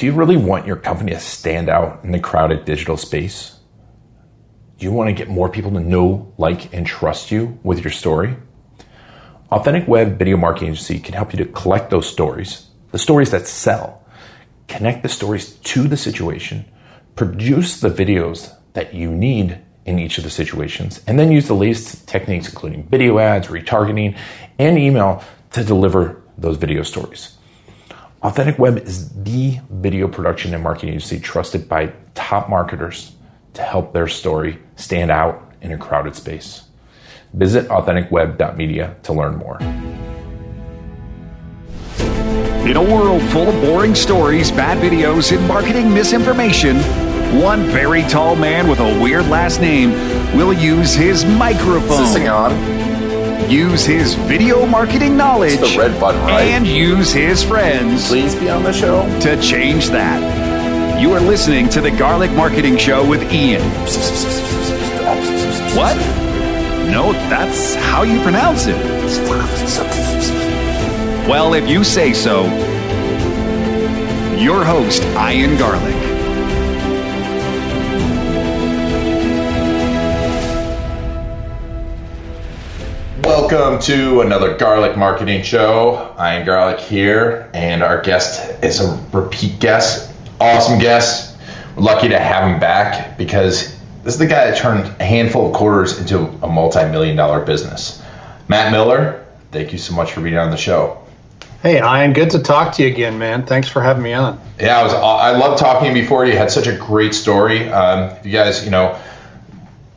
Do you really want your company to stand out in the crowded digital space? Do you want to get more people to know, like, and trust you with your story? Authentic Web Video Marketing Agency can help you to collect those stories, the stories that sell, connect the stories to the situation, produce the videos that you need in each of the situations, and then use the latest techniques, including video ads, retargeting, and email to deliver those video stories. Authentic Web is the video production and marketing agency trusted by top marketers to help their story stand out in a crowded space. Visit authenticweb.media to learn more. In a world full of boring stories, bad videos, and marketing misinformation, one very tall man with a weird last name will use his microphone. Is this thing on? Use his video marketing knowledge. It's the red button, right? And use his friends Please be on the show. to change that. You are listening to the Garlic Marketing Show with Ian. What? No, that's how you pronounce it. Well, if you say so, your host, Ian Garlic. Welcome to another Garlic Marketing Show. Ian Garlic here, and our guest is a repeat guest, awesome guest. We're lucky to have him back because this is the guy that turned a handful of quarters into a multi-million dollar business. Matt Miller, thank you so much for being on the show. Hey, Ian, good to talk to you again, man. Thanks for having me on. Yeah, I was. I love talking before. You had such a great story. Um, if you guys, you know,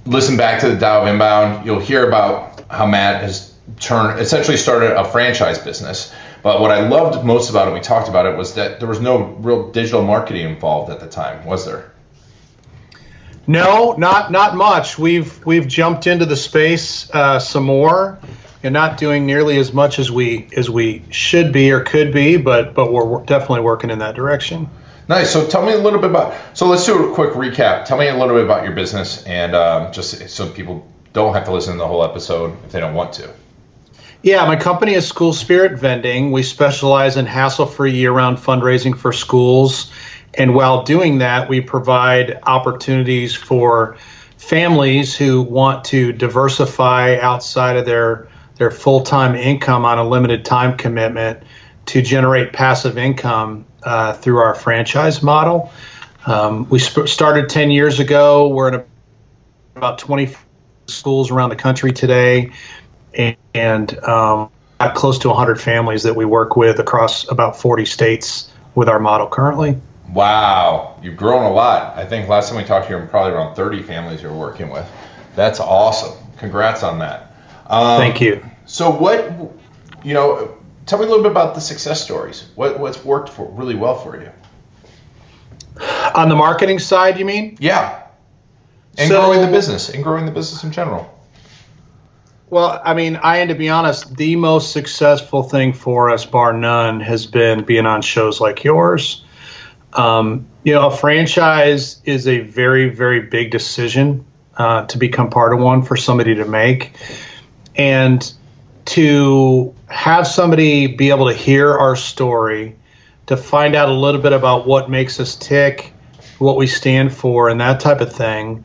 listen back to the Dow of Inbound, you'll hear about how Matt has turned, essentially started a franchise business. But what I loved most about it, we talked about it, was that there was no real digital marketing involved at the time, was there? No, not not much. We've we've jumped into the space uh, some more, and not doing nearly as much as we as we should be or could be, but but we're definitely working in that direction. Nice. So tell me a little bit about. So let's do a quick recap. Tell me a little bit about your business, and um, just so people don't have to listen to the whole episode if they don't want to. Yeah, my company is School Spirit Vending. We specialize in hassle-free year-round fundraising for schools, and while doing that, we provide opportunities for families who want to diversify outside of their their full-time income on a limited time commitment to generate passive income uh, through our franchise model. Um, we sp- started 10 years ago. We're in about 20 schools around the country today, and, and um, got close to 100 families that we work with across about 40 states with our model currently. Wow, you've grown a lot. I think last time we talked to you, probably around 30 families you're working with. That's awesome. Congrats on that. Um, Thank you. So, what, you know, tell me a little bit about the success stories. What, what's worked for really well for you? On the marketing side, you mean? Yeah. And so, growing the business, and growing the business in general. Well, I mean, I and to be honest, the most successful thing for us, bar none, has been being on shows like yours. Um, you know, a franchise is a very, very big decision uh, to become part of one for somebody to make, and to have somebody be able to hear our story, to find out a little bit about what makes us tick, what we stand for, and that type of thing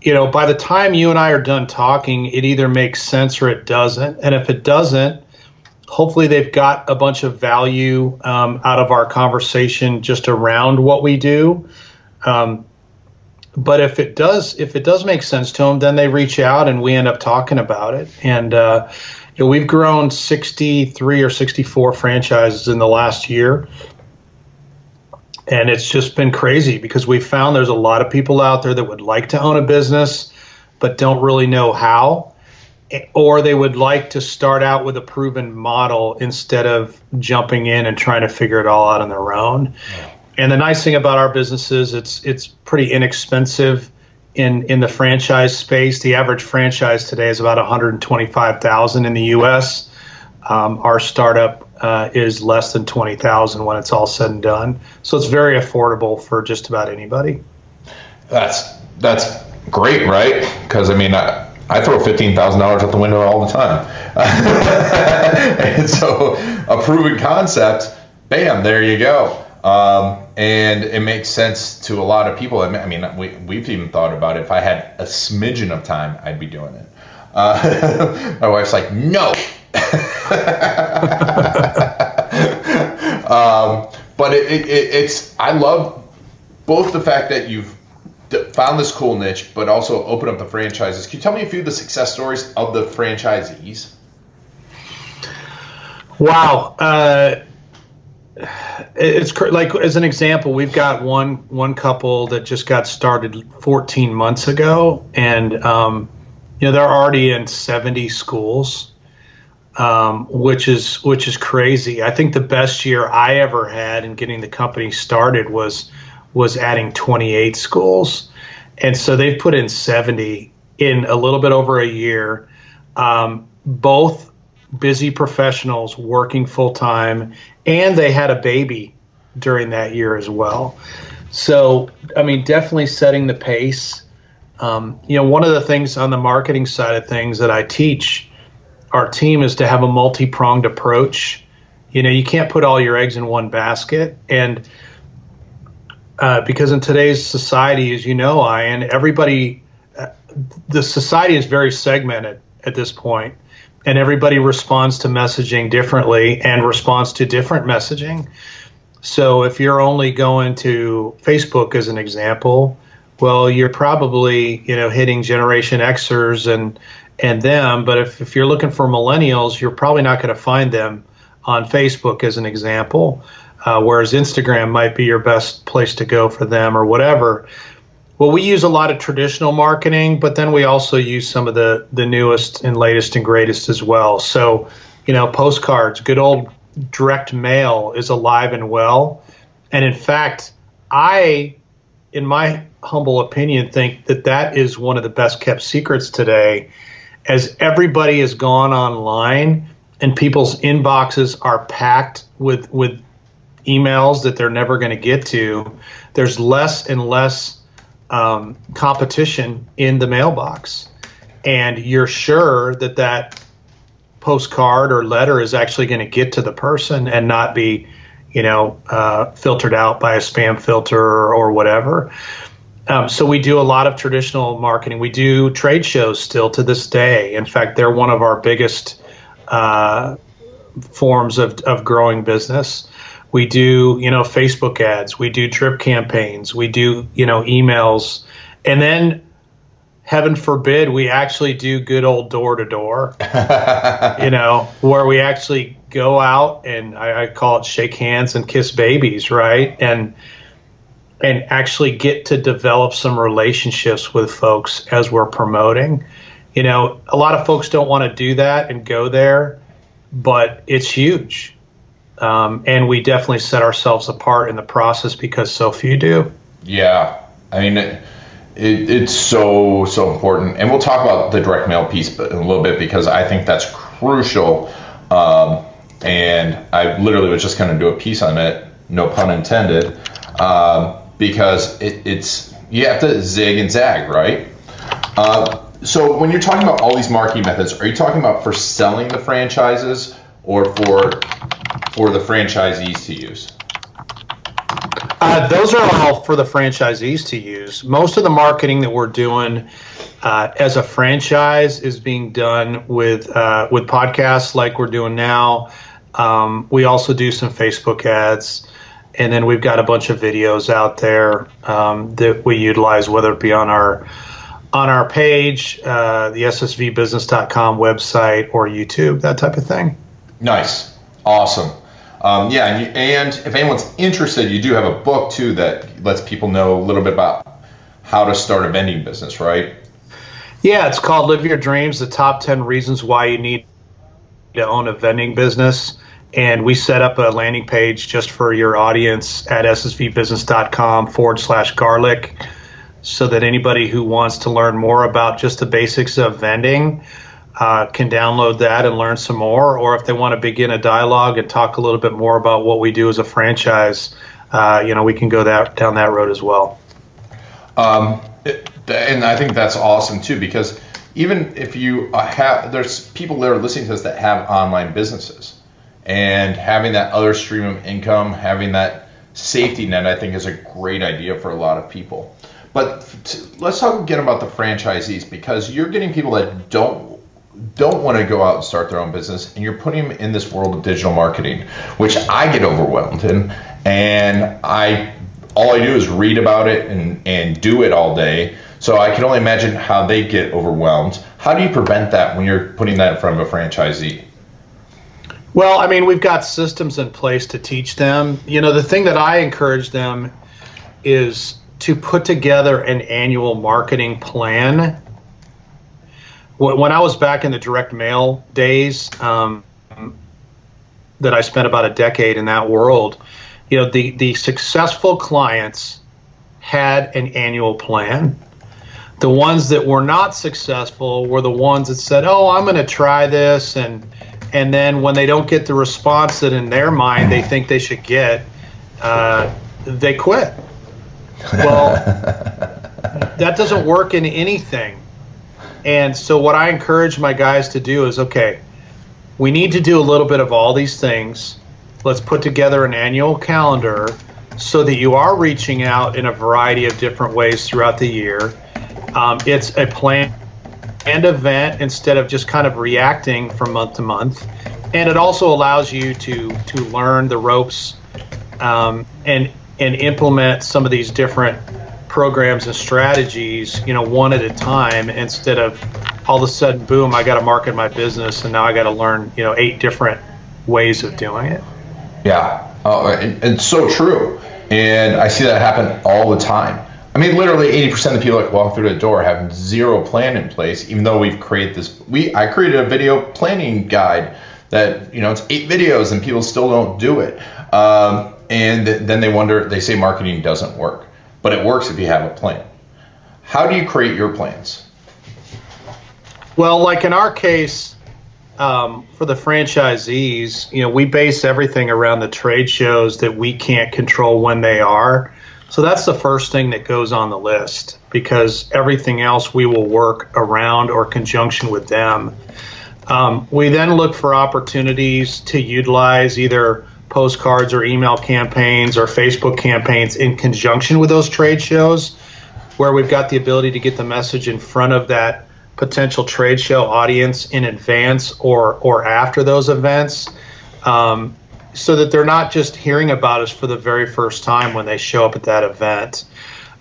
you know, by the time you and I are done talking, it either makes sense or it doesn't. And if it doesn't, hopefully they've got a bunch of value um, out of our conversation just around what we do. Um, but if it does, if it does make sense to them, then they reach out and we end up talking about it. And uh, you know, we've grown 63 or 64 franchises in the last year and it's just been crazy because we found there's a lot of people out there that would like to own a business but don't really know how. Or they would like to start out with a proven model instead of jumping in and trying to figure it all out on their own. Yeah. and the nice thing about our business is it's it's pretty inexpensive in in the franchise space. The average franchise today is about 125,000 in the US um, our startup uh, is less than 20,000 when it's all said and done. So it's very affordable for just about anybody. That's that's great, right? Because I mean, I, I throw fifteen thousand dollars out the window all the time, and so a proven concept, bam, there you go. Um, and it makes sense to a lot of people. I mean, we, we've even thought about it. If I had a smidgen of time, I'd be doing it. Uh, my wife's like, no. um, but it, it, it's, I love both the fact that you've found this cool niche, but also open up the franchises. Can you tell me a few of the success stories of the franchisees? Wow. Uh, it's like as an example, we've got one one couple that just got started 14 months ago, and um, you know they're already in 70 schools, um, which is which is crazy. I think the best year I ever had in getting the company started was was adding 28 schools, and so they've put in 70 in a little bit over a year. Um, both busy professionals working full time, and they had a baby during that year as well. So, I mean, definitely setting the pace. Um, you know, one of the things on the marketing side of things that I teach our team is to have a multi pronged approach. You know, you can't put all your eggs in one basket. And uh, because in today's society, as you know, Ian, everybody, uh, the society is very segmented at this point and everybody responds to messaging differently and responds to different messaging. So if you're only going to Facebook as an example, well, you're probably you know hitting Generation Xers and and them. But if, if you're looking for millennials, you're probably not going to find them on Facebook as an example. Uh, whereas Instagram might be your best place to go for them or whatever. Well, we use a lot of traditional marketing, but then we also use some of the the newest and latest and greatest as well. So, you know, postcards, good old direct mail is alive and well. And in fact, I, in my humble opinion, think that that is one of the best kept secrets today, as everybody has gone online and people's inboxes are packed with with emails that they're never going to get to. There's less and less um, competition in the mailbox, and you're sure that that postcard or letter is actually going to get to the person and not be, you know, uh, filtered out by a spam filter or, or whatever. Um, so we do a lot of traditional marketing. We do trade shows still to this day. In fact, they're one of our biggest uh, forms of, of growing business. We do, you know, Facebook ads. We do drip campaigns. We do, you know, emails. And then, heaven forbid, we actually do good old door to door, you know, where we actually go out and I, I call it shake hands and kiss babies, right? And, and actually get to develop some relationships with folks as we're promoting. You know, a lot of folks don't want to do that and go there, but it's huge. Um, and we definitely set ourselves apart in the process because so few do. Yeah, I mean, it, it, it's so so important, and we'll talk about the direct mail piece in a little bit because I think that's crucial. Um, and I literally was just going to do a piece on it, no pun intended, um, because it, it's you have to zig and zag, right? Uh, so when you're talking about all these marketing methods, are you talking about for selling the franchises or for for the franchisees to use? Uh, those are all for the franchisees to use. Most of the marketing that we're doing uh, as a franchise is being done with uh, with podcasts like we're doing now. Um, we also do some Facebook ads, and then we've got a bunch of videos out there um, that we utilize, whether it be on our on our page, uh, the ssvbusiness.com website, or YouTube, that type of thing. Nice, awesome. Um, yeah, and, you, and if anyone's interested, you do have a book too that lets people know a little bit about how to start a vending business, right? Yeah, it's called Live Your Dreams: The Top Ten Reasons Why You Need to Own a Vending Business. And we set up a landing page just for your audience at ssvbusiness.com forward slash garlic so that anybody who wants to learn more about just the basics of vending uh, can download that and learn some more, or if they want to begin a dialogue and talk a little bit more about what we do as a franchise, uh, you know, we can go that down that road as well. Um, and I think that's awesome too, because even if you uh, have, there's people that are listening to us that have online businesses, and having that other stream of income, having that safety net, I think, is a great idea for a lot of people. But let's talk again about the franchisees because you're getting people that don't don't want to go out and start their own business, and you're putting them in this world of digital marketing, which I get overwhelmed in, and I all I do is read about it and and do it all day. So I can only imagine how they get overwhelmed. How do you prevent that when you're putting that in front of a franchisee? Well, I mean, we've got systems in place to teach them. You know, the thing that I encourage them is to put together an annual marketing plan. When I was back in the direct mail days, um, that I spent about a decade in that world, you know, the, the successful clients had an annual plan. The ones that were not successful were the ones that said, "Oh, I'm going to try this," and and then when they don't get the response that in their mind they think they should get, uh, they quit. Well, that doesn't work in anything. And so, what I encourage my guys to do is okay, we need to do a little bit of all these things. Let's put together an annual calendar so that you are reaching out in a variety of different ways throughout the year. Um, it's a plan and event instead of just kind of reacting from month to month. And it also allows you to to learn the ropes um, and and implement some of these different programs and strategies, you know, one at a time instead of all of a sudden, boom, I got to market my business and now I got to learn, you know, eight different ways of doing it. Yeah, uh, and, and so true. And I see that happen all the time. I mean, literally 80% of the people that walk through the door have zero plan in place, even though we've created this. We I created a video planning guide that you know it's eight videos and people still don't do it. Um, and then they wonder, they say marketing doesn't work, but it works if you have a plan. How do you create your plans? Well, like in our case, um, for the franchisees, you know, we base everything around the trade shows that we can't control when they are. So that's the first thing that goes on the list because everything else we will work around or conjunction with them. Um, we then look for opportunities to utilize either postcards or email campaigns or Facebook campaigns in conjunction with those trade shows where we've got the ability to get the message in front of that potential trade show audience in advance or or after those events um, so that they're not just hearing about us for the very first time when they show up at that event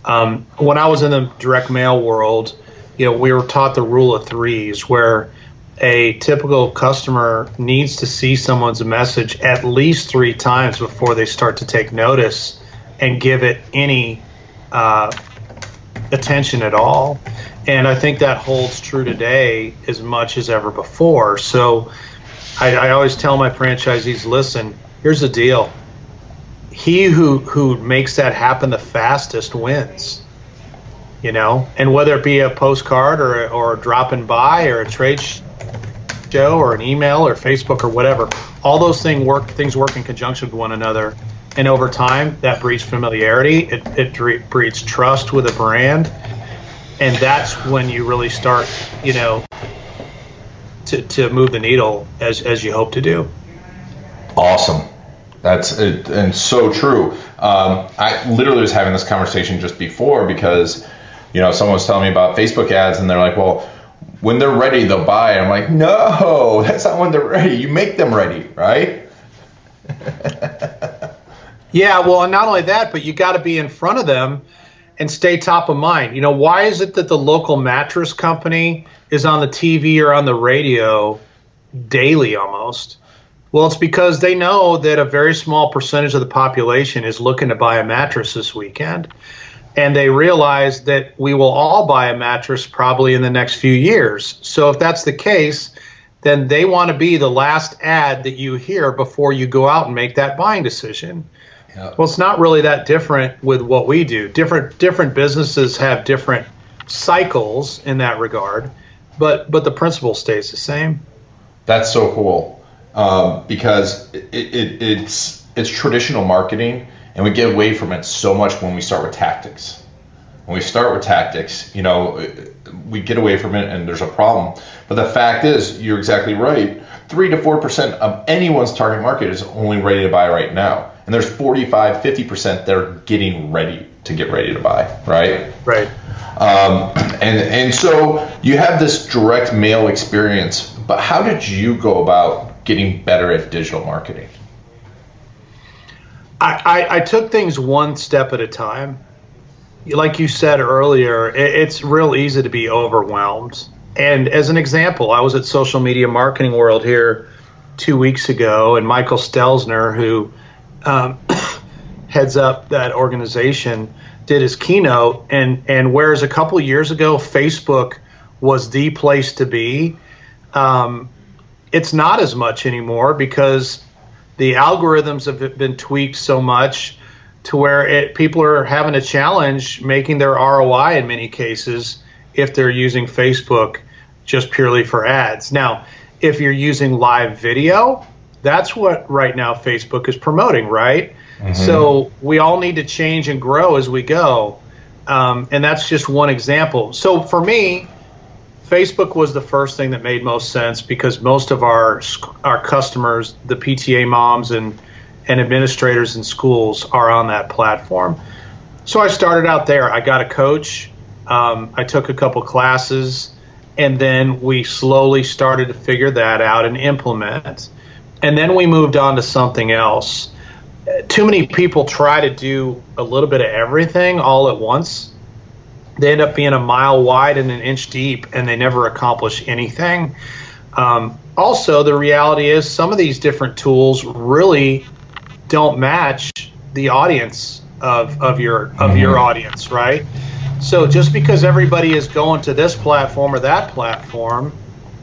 um, when I was in the direct mail world you know we were taught the rule of threes where a typical customer needs to see someone's message at least three times before they start to take notice and give it any uh, attention at all. And I think that holds true today as much as ever before. So I, I always tell my franchisees listen, here's the deal. He who, who makes that happen the fastest wins you know, and whether it be a postcard or or dropping by or a trade show or an email or Facebook or whatever. All those things work things work in conjunction with one another, and over time that breeds familiarity. It, it breeds trust with a brand, and that's when you really start, you know, to, to move the needle as as you hope to do. Awesome. That's it, and so true. Um, I literally was having this conversation just before because, you know, someone was telling me about Facebook ads, and they're like, "Well, when they're ready, they'll buy. I'm like, no, that's not when they're ready. You make them ready, right? yeah, well, and not only that, but you got to be in front of them and stay top of mind. You know, why is it that the local mattress company is on the TV or on the radio daily almost? Well, it's because they know that a very small percentage of the population is looking to buy a mattress this weekend and they realize that we will all buy a mattress probably in the next few years. So if that's the case, then they want to be the last ad that you hear before you go out and make that buying decision. Well, it's not really that different with what we do. Different different businesses have different cycles in that regard, but but the principle stays the same. That's so cool um, because it, it, it's it's traditional marketing and we get away from it so much when we start with tactics. When we start with tactics, you know, we get away from it and there's a problem. But the fact is, you're exactly right. Three to four percent of anyone's target market is only ready to buy right now. and there's 45, 50% that are getting ready to get ready to buy, right? Right. Um, and and so you have this direct mail experience, but how did you go about getting better at digital marketing? I, I, I took things one step at a time. Like you said earlier, it, it's real easy to be overwhelmed. And as an example, I was at Social Media Marketing World here two weeks ago, and Michael Stelzner, who um, heads up that organization, did his keynote. And, and whereas a couple years ago, Facebook was the place to be, um, it's not as much anymore because the algorithms have been tweaked so much to where it, people are having a challenge making their ROI in many cases if they're using Facebook just purely for ads. Now, if you're using live video, that's what right now Facebook is promoting, right? Mm-hmm. So we all need to change and grow as we go. Um, and that's just one example. So for me, Facebook was the first thing that made most sense because most of our our customers, the PTA moms and and administrators in schools, are on that platform. So I started out there. I got a coach. Um, I took a couple classes, and then we slowly started to figure that out and implement. And then we moved on to something else. Too many people try to do a little bit of everything all at once they end up being a mile wide and an inch deep, and they never accomplish anything. Um, also, the reality is some of these different tools really don't match the audience of, of your of mm-hmm. your audience, right? So just because everybody is going to this platform or that platform,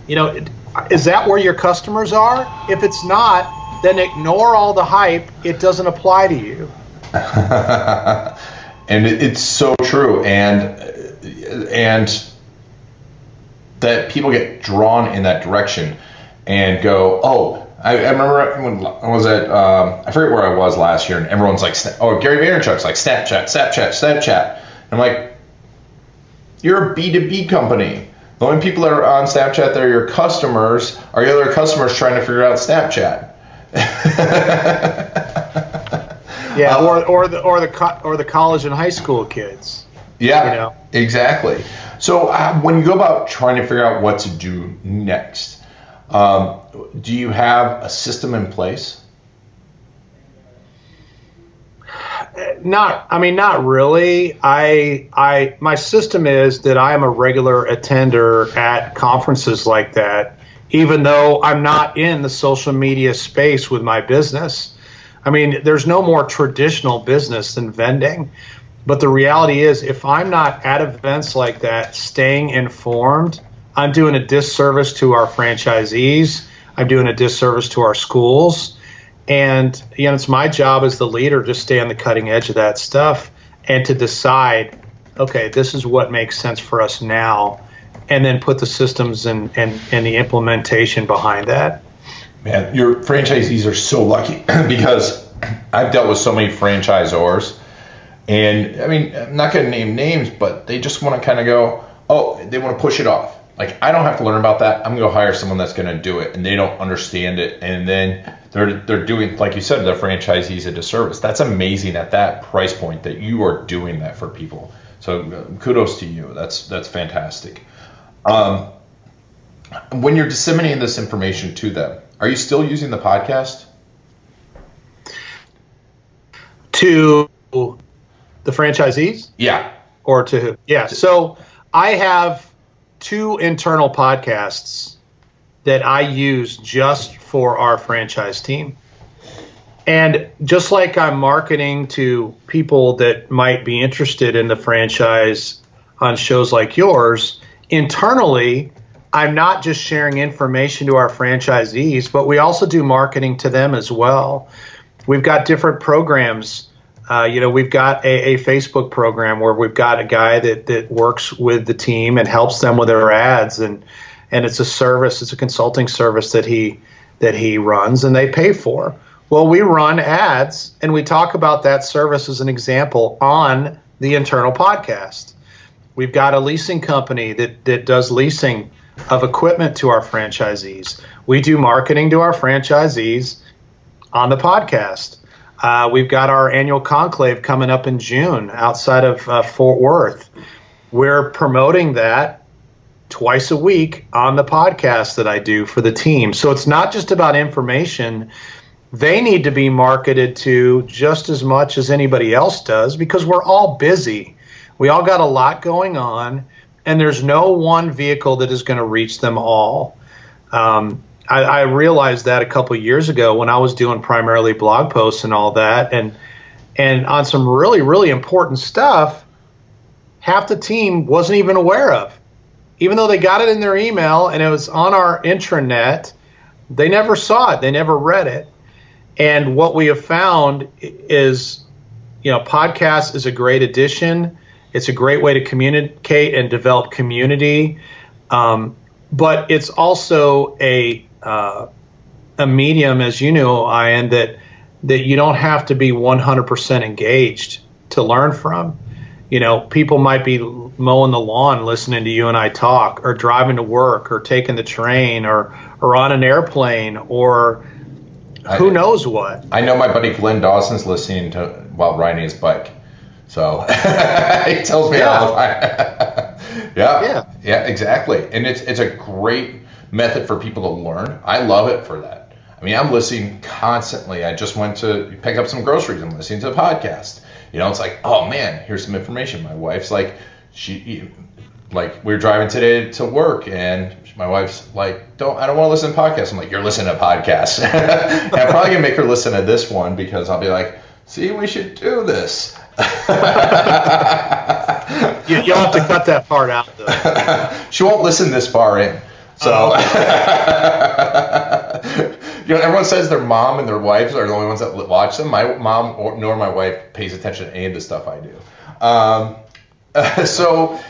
you know, is that where your customers are? If it's not, then ignore all the hype. It doesn't apply to you. and it's so true. And and that people get drawn in that direction and go oh I, I remember when I was at um, I forget where I was last year and everyone's like oh Gary Vaynerchuk's like Snapchat Snapchat Snapchat. And I'm like you're a B2B company. The only people that are on Snapchat that are your customers are your other customers trying to figure out Snapchat Yeah, uh, or or the or the co- or the college and high school kids. Yeah, you know? exactly. So uh, when you go about trying to figure out what to do next, um, do you have a system in place? Not, I mean, not really. I, I, my system is that I am a regular attender at conferences like that, even though I'm not in the social media space with my business. I mean, there's no more traditional business than vending. But the reality is, if I'm not at events like that, staying informed, I'm doing a disservice to our franchisees. I'm doing a disservice to our schools. And you know, it's my job as the leader to stay on the cutting edge of that stuff and to decide, okay, this is what makes sense for us now, and then put the systems and, and, and the implementation behind that man, your franchisees are so lucky because I've dealt with so many franchisors, and I mean, I'm not going to name names, but they just want to kind of go, oh, they want to push it off. Like I don't have to learn about that. I'm going to hire someone that's going to do it, and they don't understand it, and then they're they're doing, like you said, their franchisees a disservice. That's amazing at that price point that you are doing that for people. So uh, kudos to you. That's that's fantastic. Um, when you're disseminating this information to them, are you still using the podcast? To the franchisees? Yeah. Or to who? Yeah. So I have two internal podcasts that I use just for our franchise team. And just like I'm marketing to people that might be interested in the franchise on shows like yours, internally, I'm not just sharing information to our franchisees, but we also do marketing to them as well. We've got different programs. Uh, you know, we've got a, a, Facebook program where we've got a guy that, that works with the team and helps them with their ads, and and it's a service, it's a consulting service that he that he runs, and they pay for. Well, we run ads, and we talk about that service as an example on the internal podcast. We've got a leasing company that that does leasing of equipment to our franchisees. We do marketing to our franchisees on the podcast. Uh, we've got our annual conclave coming up in June outside of uh, Fort Worth. We're promoting that twice a week on the podcast that I do for the team. So it's not just about information. They need to be marketed to just as much as anybody else does because we're all busy. We all got a lot going on, and there's no one vehicle that is going to reach them all. Um, I, I, realized that a couple years ago when I was doing primarily blog posts and all that, and and on some really really important stuff, half the team wasn't even aware of even though they got it in their email and it was on our intranet, they never saw it. They never read it. And what we have found is, you know, podcast is a great addition. It's a great way to communicate and develop community. Um, but it's also a uh, a medium, as you know, Ian, that that you don't have to be 100% engaged to learn from you know, people might be mowing the lawn listening to you and I talk, or driving to work, or taking the train, or or on an airplane, or who I, knows what. I know my buddy Glenn Dawson's listening to while riding his bike, so he tells me yeah. all the time. yeah, yeah, yeah, exactly. And it's it's a great method for people to learn. I love it for that. I mean, I'm listening constantly. I just went to pick up some groceries. I'm listening to the podcast you know, it's like, oh man, here's some information. My wife's like, she, like, we are driving today to work, and my wife's like, don't, I don't want to listen to podcasts. I'm like, you're listening to podcasts. I'm probably gonna make her listen to this one because I'll be like, see, we should do this. you, will have to cut that part out though. she won't listen this far in. So, oh, you know, everyone says their mom and their wives are the only ones that watch them. My mom or, nor my wife pays attention to any of the stuff I do. Um, so,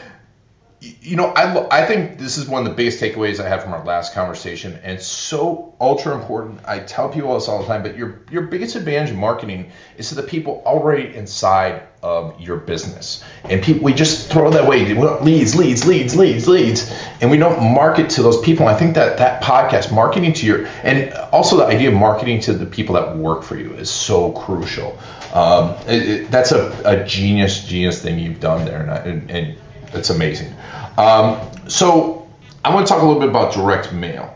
you know, I, I think this is one of the biggest takeaways I had from our last conversation, and so ultra important. I tell people this all the time, but your your biggest advantage in marketing is to the people already inside of your business. And people, we just throw that away. Leads, leads, leads, leads, leads, and we don't market to those people. I think that that podcast, marketing to your, and also the idea of marketing to the people that work for you is so crucial. Um, it, it, that's a, a, genius, genius thing you've done there, and, I, and, and it's amazing. Um, so I want to talk a little bit about direct mail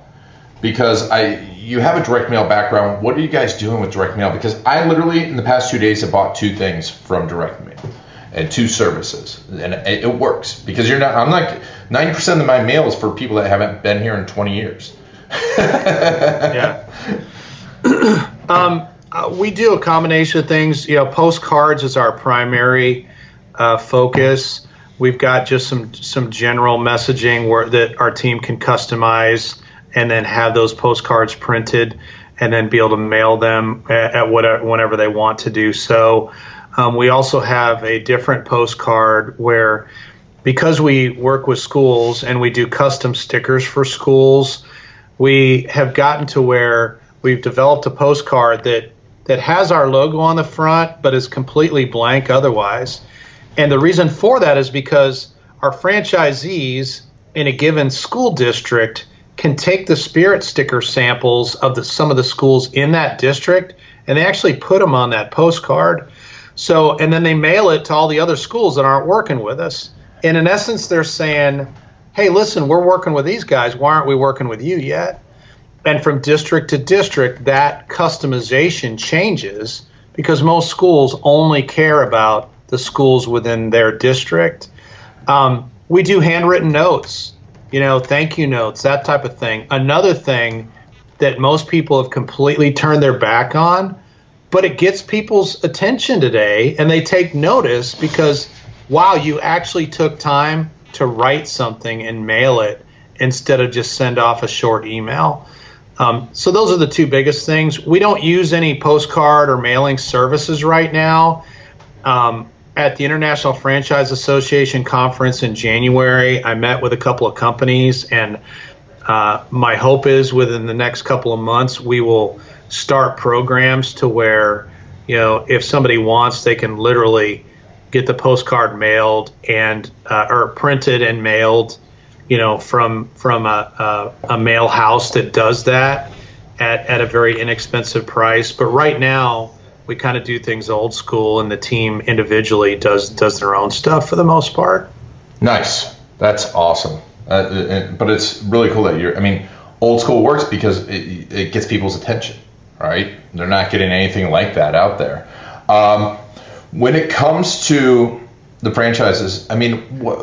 because I you have a direct mail background. What are you guys doing with direct mail? Because I literally in the past two days have bought two things from direct mail and two services, and it, it works because you're not. I'm like ninety percent of my mail is for people that haven't been here in twenty years. yeah. um, uh, we do a combination of things. You know, postcards is our primary uh, focus. We've got just some some general messaging where that our team can customize and then have those postcards printed and then be able to mail them at, at whatever whenever they want to do so. Um, we also have a different postcard where because we work with schools and we do custom stickers for schools, we have gotten to where we've developed a postcard that that has our logo on the front but is completely blank otherwise. And the reason for that is because our franchisees in a given school district can take the spirit sticker samples of the, some of the schools in that district and they actually put them on that postcard. So, and then they mail it to all the other schools that aren't working with us. And in essence, they're saying, hey, listen, we're working with these guys. Why aren't we working with you yet? And from district to district, that customization changes because most schools only care about the schools within their district. Um, we do handwritten notes, you know, thank you notes, that type of thing. Another thing that most people have completely turned their back on, but it gets people's attention today and they take notice because, wow, you actually took time to write something and mail it instead of just send off a short email. Um, so those are the two biggest things. We don't use any postcard or mailing services right now. Um, at the International Franchise Association conference in January, I met with a couple of companies, and uh, my hope is within the next couple of months we will start programs to where you know if somebody wants, they can literally get the postcard mailed and uh, or printed and mailed, you know, from from a, a, a mail house that does that at, at a very inexpensive price. But right now we kind of do things old school, and the team individually does does their own stuff for the most part. Nice, that's awesome. Uh, but it's really cool that you're. I mean, old school works because it, it gets people's attention, right? They're not getting anything like that out there. Um, when it comes to the franchises, I mean, what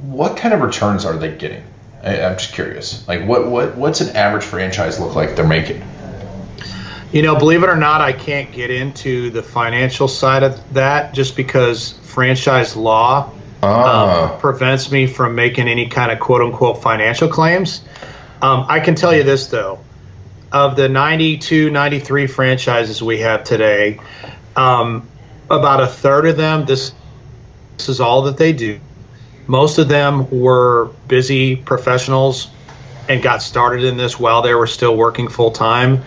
what kind of returns are they getting? I, I'm just curious. Like, what what what's an average franchise look like they're making? You know, believe it or not, I can't get into the financial side of that just because franchise law ah. um, prevents me from making any kind of quote unquote financial claims. Um, I can tell you this, though. Of the 92, 93 franchises we have today, um, about a third of them, this, this is all that they do. Most of them were busy professionals and got started in this while they were still working full time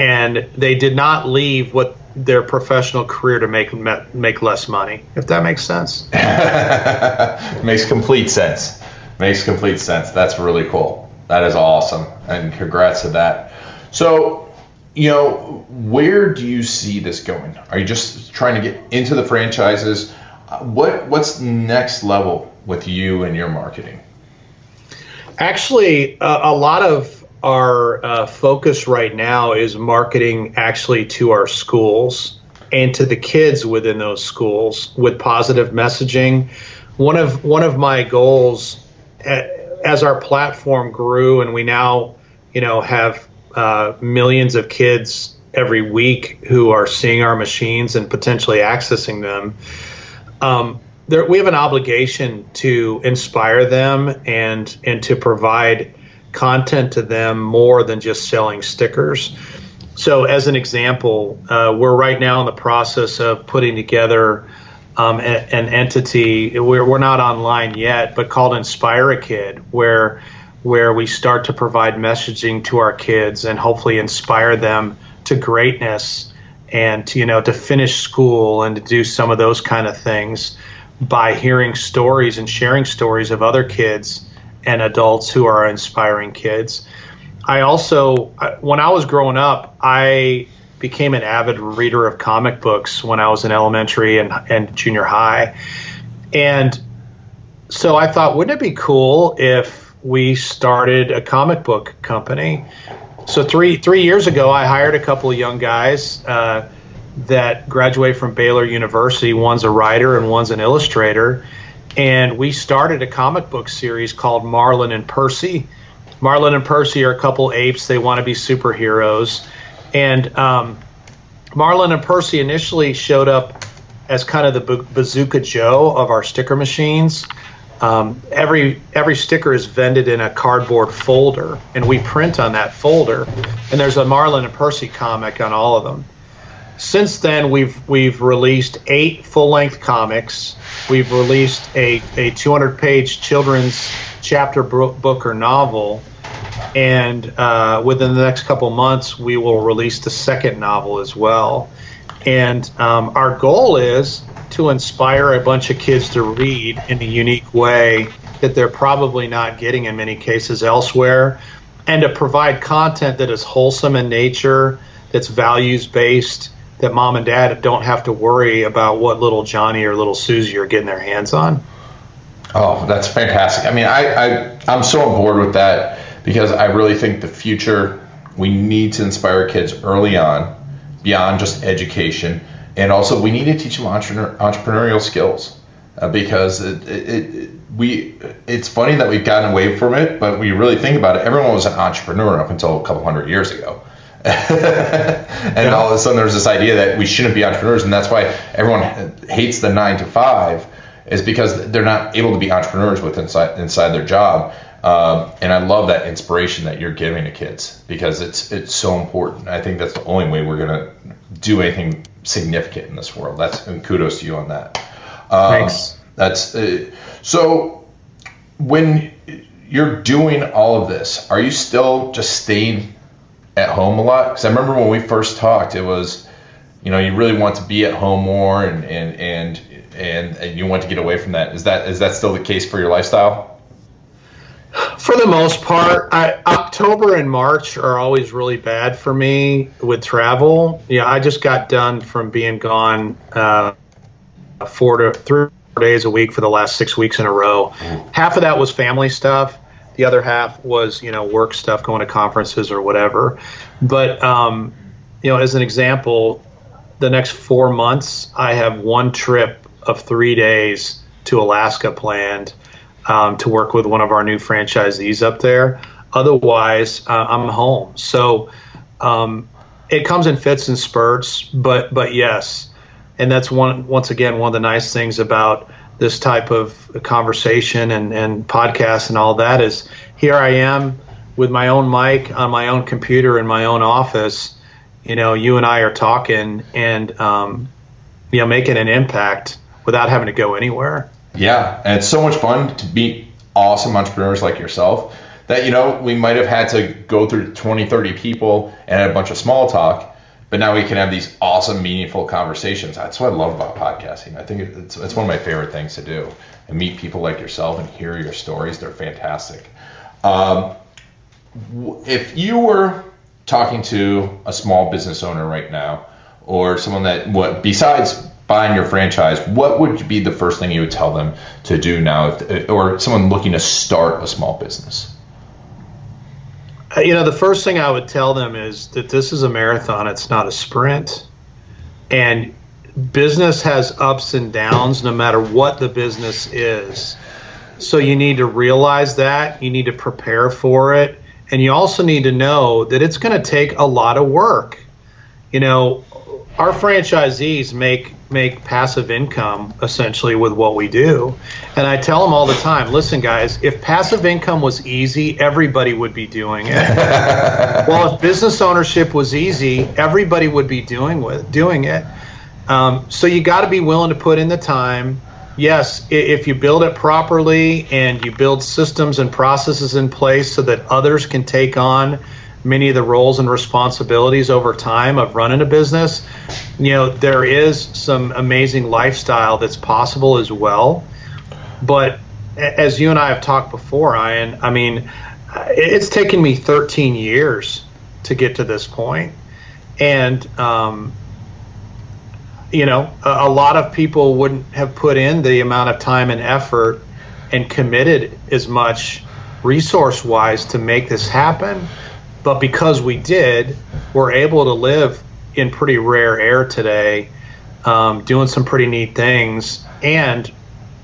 and they did not leave what their professional career to make make less money. If that makes sense. makes complete sense. Makes complete sense. That's really cool. That is awesome, and congrats to that. So, you know, where do you see this going? Are you just trying to get into the franchises? What what's next level with you and your marketing? Actually, uh, a lot of our uh, focus right now is marketing actually to our schools and to the kids within those schools with positive messaging. One of one of my goals as our platform grew and we now, you know, have uh, millions of kids every week who are seeing our machines and potentially accessing them. Um, there, we have an obligation to inspire them and and to provide content to them more than just selling stickers. So, as an example, uh, we're right now in the process of putting together um, a, an entity. We're, we're not online yet, but called Inspire a Kid, where where we start to provide messaging to our kids and hopefully inspire them to greatness and to, you know to finish school and to do some of those kind of things by hearing stories and sharing stories of other kids and adults who are inspiring kids. I also, when I was growing up, I became an avid reader of comic books when I was in elementary and, and junior high. And so I thought, wouldn't it be cool if we started a comic book company? So three three years ago, I hired a couple of young guys uh, that graduate from Baylor University. One's a writer and one's an illustrator, and we started a comic book series called Marlin and Percy. Marlin and Percy are a couple apes. They want to be superheroes, and um, Marlin and Percy initially showed up as kind of the Bazooka Joe of our sticker machines. Um, every every sticker is vended in a cardboard folder, and we print on that folder. And there's a Marlin and Percy comic on all of them. Since then, we've we've released eight full length comics. We've released a, a 200 page children's chapter book or novel, and uh, within the next couple months, we will release the second novel as well. And um, our goal is to inspire a bunch of kids to read in a unique way that they're probably not getting in many cases elsewhere, and to provide content that is wholesome in nature, that's values based that mom and dad don't have to worry about what little Johnny or little Susie are getting their hands on. Oh, that's fantastic. I mean, I, I I'm so on board with that because I really think the future we need to inspire kids early on, beyond just education, and also we need to teach them entrepreneur, entrepreneurial skills uh, because it, it, it, we it's funny that we've gotten away from it, but we really think about it, everyone was an entrepreneur up until a couple hundred years ago. and yeah. all of a sudden there's this idea that we shouldn't be entrepreneurs and that's why everyone hates the nine to five is because they're not able to be entrepreneurs with inside inside their job. Um, and I love that inspiration that you're giving to kids because it's it's so important. I think that's the only way we're gonna do anything significant in this world. That's and kudos to you on that. Um, thanks. that's uh, so when you're doing all of this are you still just staying at home a lot because I remember when we first talked, it was, you know, you really want to be at home more and and and and, and you want to get away from that. Is that is that still the case for your lifestyle? For the most part, I, October and March are always really bad for me with travel. Yeah, I just got done from being gone uh, four to three days a week for the last six weeks in a row. Half of that was family stuff. The other half was you know work stuff, going to conferences or whatever. But um, you know, as an example, the next four months, I have one trip of three days to Alaska planned um, to work with one of our new franchisees up there. Otherwise, uh, I'm home. So um, it comes in fits and spurts, but but yes, and that's one once again one of the nice things about this type of conversation and, and podcast and all that is here I am with my own mic on my own computer in my own office. You know, you and I are talking and um, you know making an impact without having to go anywhere. Yeah, and it's so much fun to meet awesome entrepreneurs like yourself that you know we might have had to go through 20 30 people and a bunch of small talk but now we can have these awesome meaningful conversations. That's what i love about podcasting. I think it's, it's one of my favorite things to do and meet people like yourself and hear your stories. They're fantastic. Um, if you were talking to a small business owner right now or someone that what besides buying your franchise, what would be the first thing you would tell them to do now, if, or someone looking to start a small business? Uh, you know, the first thing I would tell them is that this is a marathon, it's not a sprint. And business has ups and downs no matter what the business is. So you need to realize that, you need to prepare for it, and you also need to know that it's going to take a lot of work. You know, our franchisees make make passive income essentially with what we do. And I tell them all the time, listen guys, if passive income was easy, everybody would be doing it. well, if business ownership was easy, everybody would be doing with doing it. Um, so you got to be willing to put in the time. Yes, if you build it properly and you build systems and processes in place so that others can take on many of the roles and responsibilities over time of running a business, you know, there is some amazing lifestyle that's possible as well. But as you and I have talked before, Ian, I mean, it's taken me 13 years to get to this point. And, um, you know, a, a lot of people wouldn't have put in the amount of time and effort and committed as much resource wise to make this happen but because we did, we're able to live in pretty rare air today, um, doing some pretty neat things, and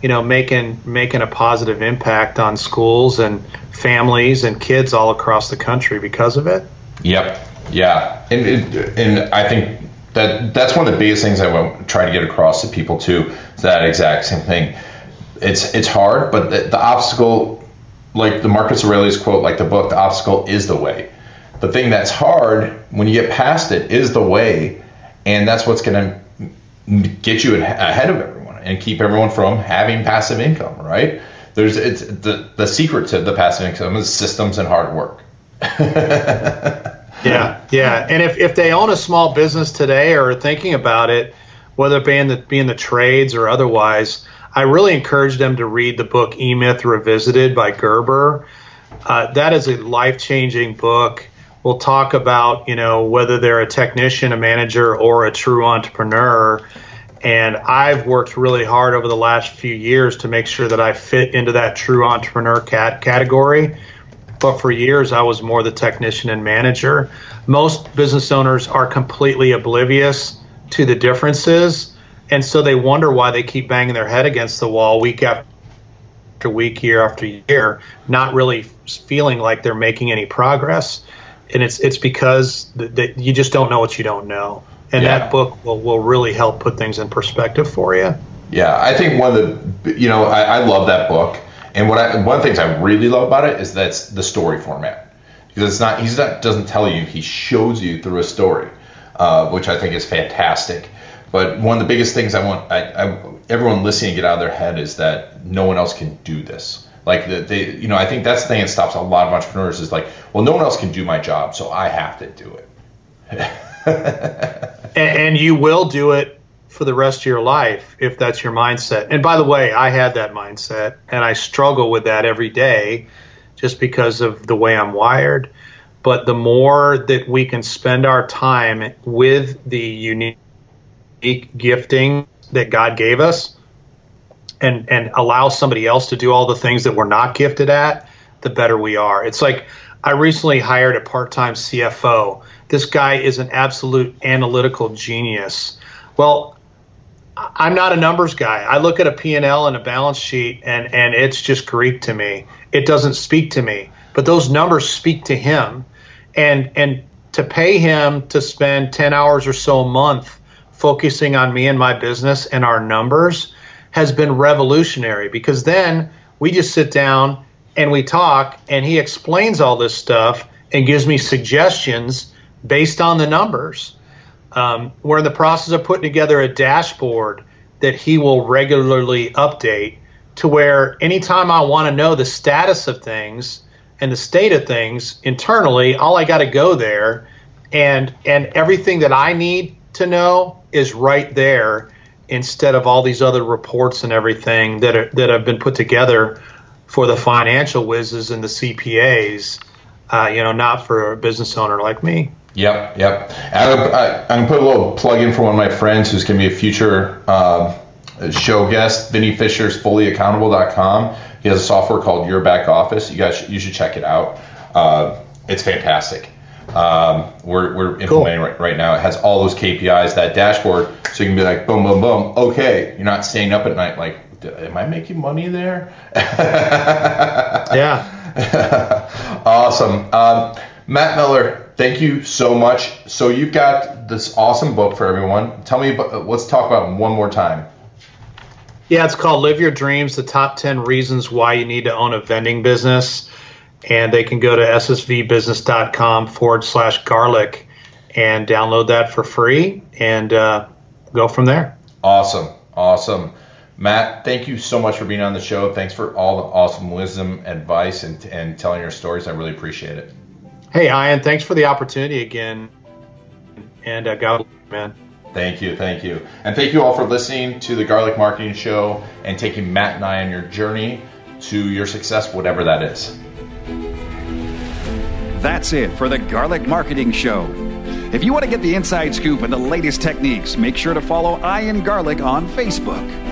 you know making making a positive impact on schools and families and kids all across the country because of it. Yep. Yeah. And and I think that that's one of the biggest things I want try to get across to people too. That exact same thing. It's it's hard, but the, the obstacle, like the Marcus Aurelius quote, like the book, the obstacle is the way the thing that's hard when you get past it is the way, and that's what's going to get you ahead of everyone and keep everyone from having passive income, right? There's it's the the secret to the passive income is systems and hard work. yeah, yeah, and if if they own a small business today or are thinking about it, whether it be in the be in the trades or otherwise, I really encourage them to read the book E Myth Revisited by Gerber. Uh, that is a life changing book will talk about, you know, whether they're a technician, a manager, or a true entrepreneur. And I've worked really hard over the last few years to make sure that I fit into that true entrepreneur cat category. But for years, I was more the technician and manager. Most business owners are completely oblivious to the differences. And so they wonder why they keep banging their head against the wall week after week, year after year, not really feeling like they're making any progress and it's it's because that you just don't know what you don't know, and yeah. that book will, will really help put things in perspective for you. Yeah, I think one of the you know I, I love that book, and what I one of the things I really love about it is that's the story format because it's not he's not doesn't tell you he shows you through a story, uh, which I think is fantastic. But one of the biggest things I want I, I, everyone listening to get out of their head is that no one else can do this. Like they, you know, I think that's the thing that stops a lot of entrepreneurs is like, well, no one else can do my job, so I have to do it. and, and you will do it for the rest of your life if that's your mindset. And by the way, I had that mindset, and I struggle with that every day just because of the way I'm wired. But the more that we can spend our time with the unique gifting that God gave us and, and allow somebody else to do all the things that we're not gifted at, the better we are. It's like I recently hired a part time CFO. This guy is an absolute analytical genius. Well, I'm not a numbers guy. I look at a P&L and a balance sheet and, and it's just Greek to me. It doesn't speak to me. But those numbers speak to him. And and to pay him to spend 10 hours or so a month focusing on me and my business and our numbers has been revolutionary because then we just sit down and we talk and he explains all this stuff and gives me suggestions based on the numbers. Um, we're in the process of putting together a dashboard that he will regularly update to where anytime I want to know the status of things and the state of things internally, all I got to go there and and everything that I need to know is right there instead of all these other reports and everything that are, that have been put together for the financial whizzes and the CPAs, uh, you know, not for a business owner like me. Yep, yep. I'm gonna, put a little plug in for one of my friends who's gonna be a future uh, show guest. Vinny Fisher's FullyAccountable.com. He has a software called Your Back Office. You guys, you should check it out. Uh, it's fantastic. Um, we're, we're implementing cool. right, right now. It has all those KPIs, that dashboard, so you can be like, boom, boom, boom. Okay, you're not staying up at night like, am I making money there? yeah. awesome. Um, Matt Miller, thank you so much. So you've got this awesome book for everyone. Tell me, about, let's talk about one more time. Yeah, it's called Live Your Dreams: The Top Ten Reasons Why You Need to Own a Vending Business, and they can go to ssvbusiness.com forward slash garlic and download that for free and uh, go from there. Awesome, awesome. Matt, thank you so much for being on the show. Thanks for all the awesome wisdom, advice, and, and telling your stories. I really appreciate it. Hey, Ian, thanks for the opportunity again. And uh, God, man. Thank you, thank you. And thank you all for listening to the Garlic Marketing Show and taking Matt and I on your journey to your success, whatever that is. That's it for the Garlic Marketing Show. If you want to get the inside scoop and the latest techniques, make sure to follow Ian Garlic on Facebook.